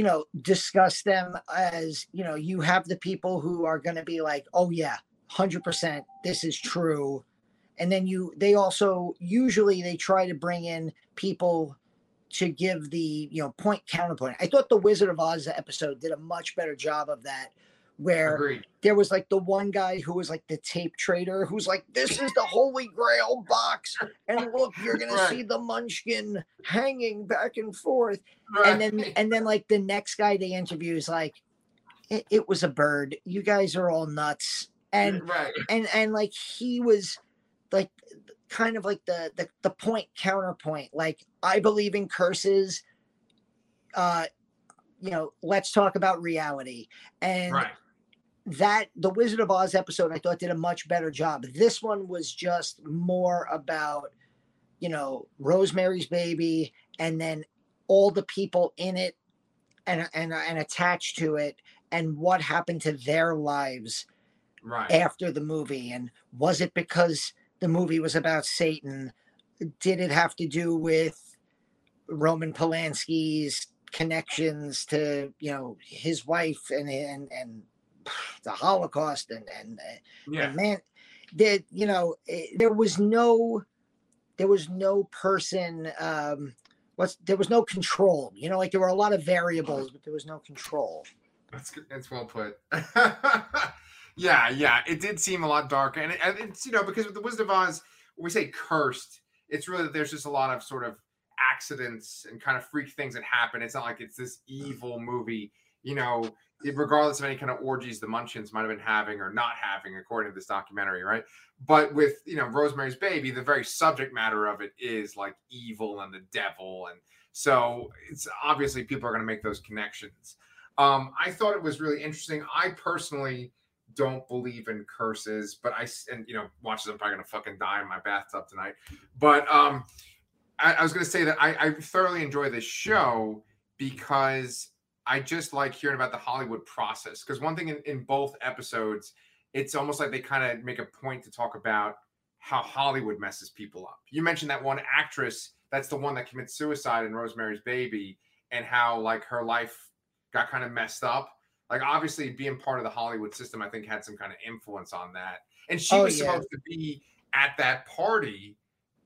you know discuss them as you know you have the people who are going to be like oh yeah 100% this is true. And then you they also usually they try to bring in people to give the you know point counterpoint. I thought the wizard of oz episode did a much better job of that where agreed. there was like the one guy who was like the tape trader who's like this is the holy grail box and look you're gonna Right. see the munchkin hanging back and forth and then and then like the next guy they interview is like it, it was a bird you guys are all nuts and right, and and like he was like kind of like the the, the point counterpoint like i believe in curses uh you know let's talk about reality and right. That the Wizard of Oz episode I thought did a much better job. This one was just more about, you know, Rosemary's Baby and then all the people in it and and and attached to it and what happened to their lives Right. after the movie and was it because the movie was about Satan? Did it have to do with Roman Polanski's connections to, you know, his wife and and and the Holocaust and and, yeah. and man, that you know eh, there was no there was no person um what's there was no control you know like there were a lot of variables but there was no control That's good. That's well put. yeah, yeah. It did seem a lot darker, and, it, and it's you know because with the Wizard of Oz, when we say cursed, it's really that there's just a lot of sort of accidents and kind of freak things that happen. It's not like it's this evil movie, you know. Regardless of any kind of orgies the Munchkins might have been having or not having, according to this documentary, right? But with you know Rosemary's Baby, the very subject matter of it is like evil and the devil, and so it's obviously people are going to make those connections. Um, I thought it was really interesting. I personally don't believe in curses, but I and you know, watches I'm probably gonna fucking die in my bathtub tonight. But um, I, I was gonna say that I, I thoroughly enjoy this show because I just like hearing about the Hollywood process. Because one thing in, in both episodes, it's almost like they kind of make a point to talk about how Hollywood messes people up. You mentioned that one actress that's the one that commits suicide in Rosemary's Baby, and how like her life got kind of messed up. Like obviously being part of the Hollywood system, I think had some kind of influence on that. And she Oh, was yeah. supposed to be at that party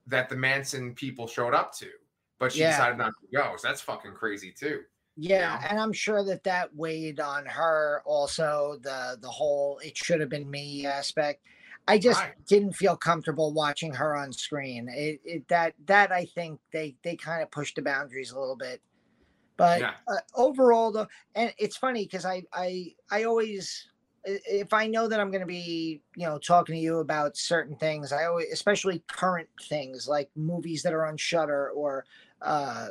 that the Manson people showed up to, but she Yeah. decided not to go. So that's fucking crazy too. Yeah and i'm sure that that weighed on her also the the whole it should have been me aspect i just Right. didn't feel comfortable watching her on screen it, it that that i think they they kind of pushed the boundaries a little bit But Yeah. uh, overall, though, and it's funny because I, I, I always, if I know that I'm going to be, you know, talking to you about certain things, I always, especially current things like movies that are on Shudder or uh,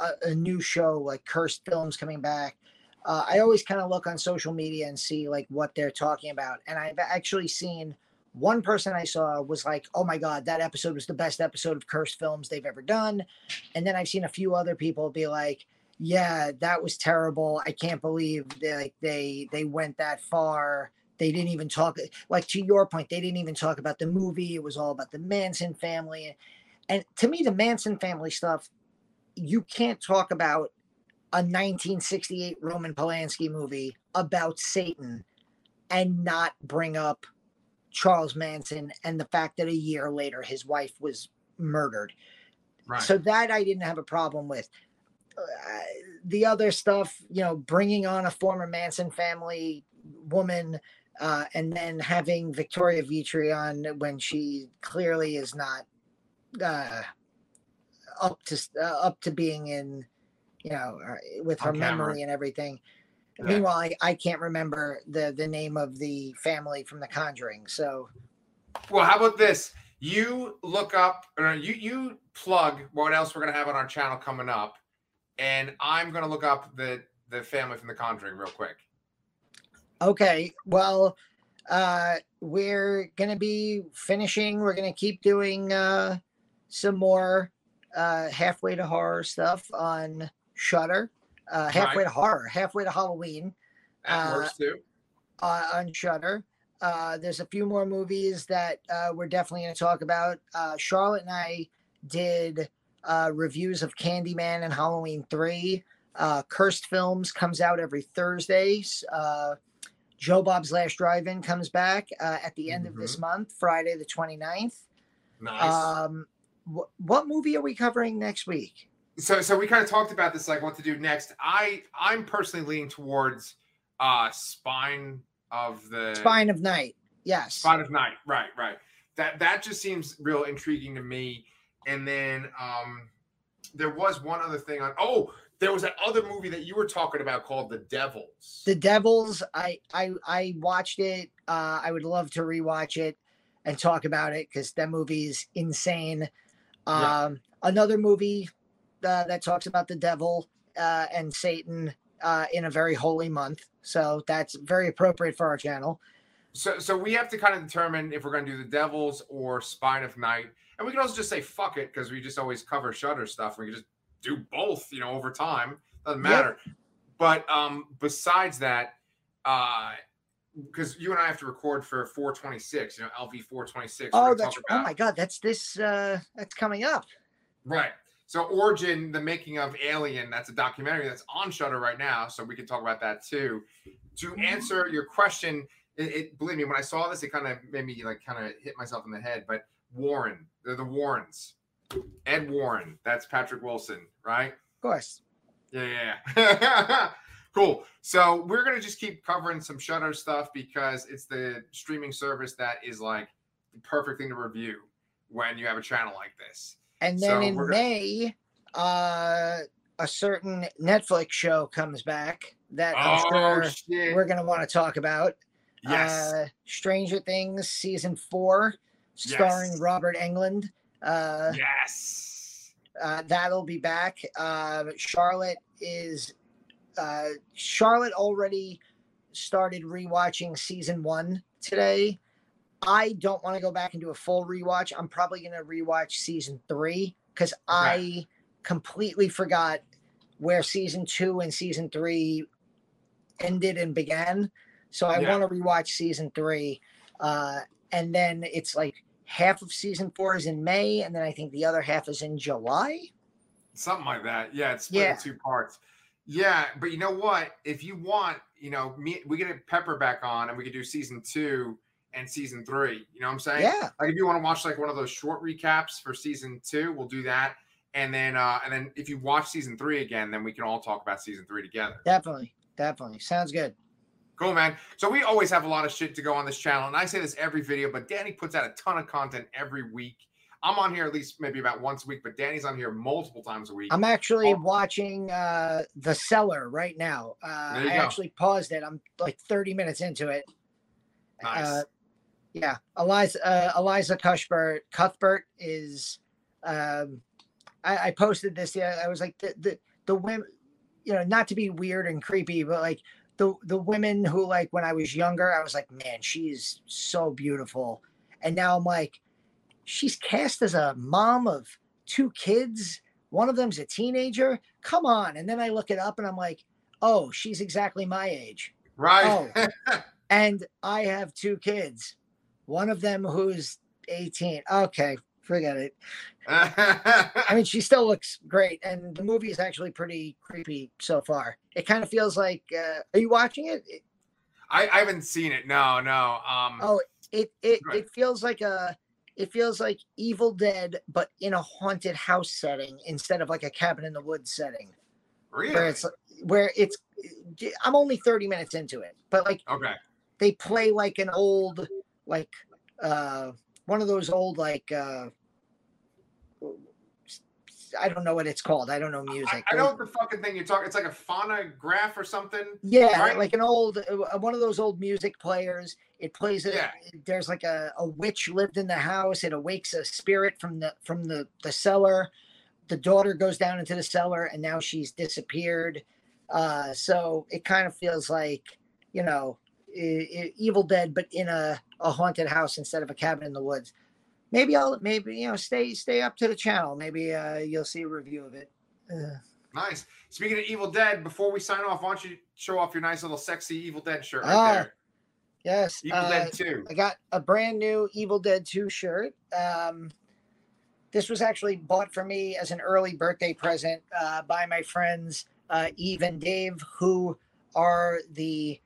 a, a new show like Cursed Films coming back. Uh, I always kind of look on social media and see like what they're talking about, and I've actually seen one person I saw was like, "Oh my god, that episode was the best episode of Cursed Films they've ever done," and then I've seen a few other people be like, "Yeah, that was terrible. I can't believe they like they they went that far." They didn't even talk like to your point. They didn't even talk about the movie. It was all about the Manson family, and to me, the Manson family stuff, you can't talk about a 1968 Roman Polanski movie about Satan and not bring up Charles Manson and the fact that a year later his wife was murdered. Right. So that I didn't have a problem with. Uh, the other stuff, you know, bringing on a former Manson family woman uh, and then having Victoria Vetri on when she clearly is not uh, up to uh, up to being in, you know, uh, with her memory and everything. Yeah. Meanwhile, I, I can't remember the the name of the family from The Conjuring. So Well, how about this? You look up, or you you plug what else we're gonna have on our channel coming up, and I'm gonna look up the the family from The Conjuring real quick. Okay, well, uh, we're gonna be finishing. We're gonna keep doing uh, some more uh, halfway to horror stuff on Shudder. Uh, halfway to horror, halfway to Halloween That Uh, works too. on Shudder. Uh, there's a few more movies that uh, we're definitely going to talk about. Uh, Charlotte and I did uh, reviews of Candyman and Halloween 3. Uh, Cursed Films comes out every Thursday. Uh, Joe Bob's Last Drive-In comes back uh, at the end of this month, Friday the 29th. Nice. Um, what movie are we covering next week? so so we kind of talked about this, like what to do next. I I'm personally leaning towards uh spine of the Spine of Night. Yes. Spine of Night. Right, right. That that just seems real intriguing to me. And then um there was one other thing on oh, there was that other movie that you were talking about called The Devils. The Devils, I I I watched it. Uh, I would love to rewatch it and talk about it because that movie is insane. Yeah. Um, Another movie uh, that talks about the devil uh, and Satan uh, in a very holy month, so that's very appropriate for our channel. So so we have to kind of determine if we're gonna do The Devils or Spine of Night. And we can also just say fuck it, because we just always cover shudder stuff. We can just do both, you know, over time. Doesn't Yep. matter. But um besides that, uh because you and I have to record for 426, you know, LV 426. Oh, that's oh my god, that's this uh, that's coming up. Right. So Origin, the making of Alien, that's a documentary that's on Shudder right now. So we can talk about that too. To answer your question, it, it believe me, when I saw this, it kind of made me like kind of hit myself in the head. But Warren, they're the Warrens. Ed Warren, that's Patrick Wilson, right? Of course. Yeah, yeah. cool. So we're gonna just keep covering some Shudder stuff because it's the streaming service that is like the perfect thing to review when you have a channel like this. And then So in gonna- May, uh, a certain Netflix show comes back that I'm Oh sure shit! we're going to want to talk about. Yes. Uh, Stranger Things season four, starring Yes. Robert Englund. Uh, yes. uh, that'll be back. Uh, Charlotte is. Uh, Charlotte already started rewatching season one today. I don't want to go back and do a full rewatch. I'm probably going to rewatch season three because I completely forgot where season two and season three ended and began. So I Yeah. want to rewatch season three. Uh, and then it's like half of season four is in May, and then I think the other half is in July. Something like that. Yeah, it's split Yeah. in two parts. Yeah, but you know what? If you want, you know, me we get a Pepper back on and we could do season two and season three. You know what I'm saying? Yeah. Like if you want to watch like one of those short recaps for season two, we'll do that. And then uh and then if you watch season three again, then we can all talk about season three together. Definitely. Definitely. Sounds good. Cool, man. So we always have a lot of shit to go on this channel, and I say this every video, but Danny puts out a ton of content every week. I'm on here at least maybe about once a week, but Danny's on here multiple times a week. I'm actually Oh. watching uh The Cellar right now. Uh I go. actually paused it. I'm like 30 minutes into it. nice. Uh, yeah, Elisha uh, Elisha Cuthbert Cuthbert is. Um, I, I posted this. Yeah, I was like the the the women, you know, not to be weird and creepy, but like the the women who like when I was younger, I was like, man, she's so beautiful, and now I'm like, she's cast as a mom of two kids. One of them's a teenager. Come on, and then I look it up, and I'm like, oh, she's exactly my age right. and I have two kids. One of them who's 18. Okay, forget it. I mean, she still looks great, and the movie is actually pretty creepy so far. It kind of feels like. Uh, are you watching it? It I, I haven't seen it. No, no. Um, Oh, it it, it feels like a. It feels like Evil Dead, but in a haunted house setting instead of like a cabin in the woods setting, really? where it's where it's. I'm only 30 minutes into it, but like okay. they play like an old like uh one of those old like uh I don't know what it's called. I don't know music. I but know what the fucking thing you're talking. It's like a phonograph or something. yeah, right? like an old uh, one of those old music players. It plays it. Yeah. There's like a, a witch lived in the house. It awakes a spirit from the from the the cellar. The daughter goes down into the cellar, and now she's disappeared. Uh, so it kind of feels like you know, Evil Dead, but in a a haunted house instead of a cabin in the woods. Maybe I'll maybe you know stay stay up to the channel. Maybe uh, you'll see a review of it. Uh, Nice. Speaking of Evil Dead, before we sign off, why don't you show off your nice little sexy Evil Dead shirt right Ah, there? yes, Evil uh, Dead 2. I got a brand new Evil Dead 2 shirt. Um, this was actually bought for me as an early birthday present uh, by my friends uh, Eve and Dave, who are the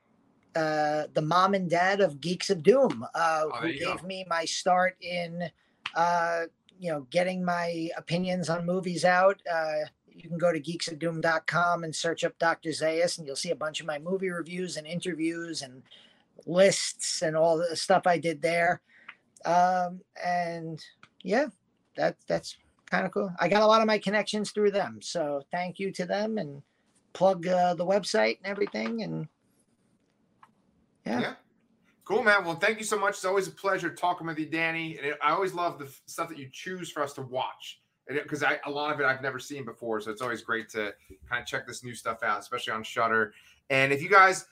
uh, the mom and dad of Geeks of Doom, uh, Oh, who gave go. me my start in uh, you know getting my opinions on movies out. Uh, you can go to geeksofdoom.com and search up Dr. Zayas, and you'll see a bunch of my movie reviews and interviews and lists and all the stuff I did there. Um, and yeah, that that's kind of cool. I got a lot of my connections through them, so thank you to them and plug uh, the website and everything. And yeah, Yeah. Cool, man. Well, thank you so much. It's always a pleasure talking with you, Danny. And I always love the stuff that you choose for us to watch because I a lot of it I've never seen before. So it's always great to kind of check this new stuff out, especially on Shudder. And if you guys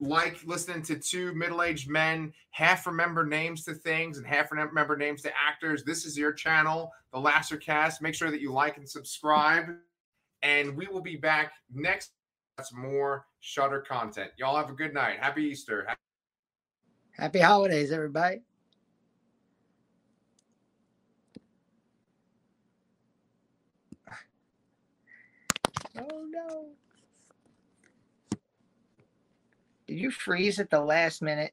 like listening to two middle-aged men half remember names to things and half remember names to actors, this is your channel, the Lasser Cast. Make sure that you like and subscribe. And we will be back next. That's more Shudder content. Y'all have a good night. Happy Easter. happy holidays, everybody. Oh no. Did you freeze at the last minute?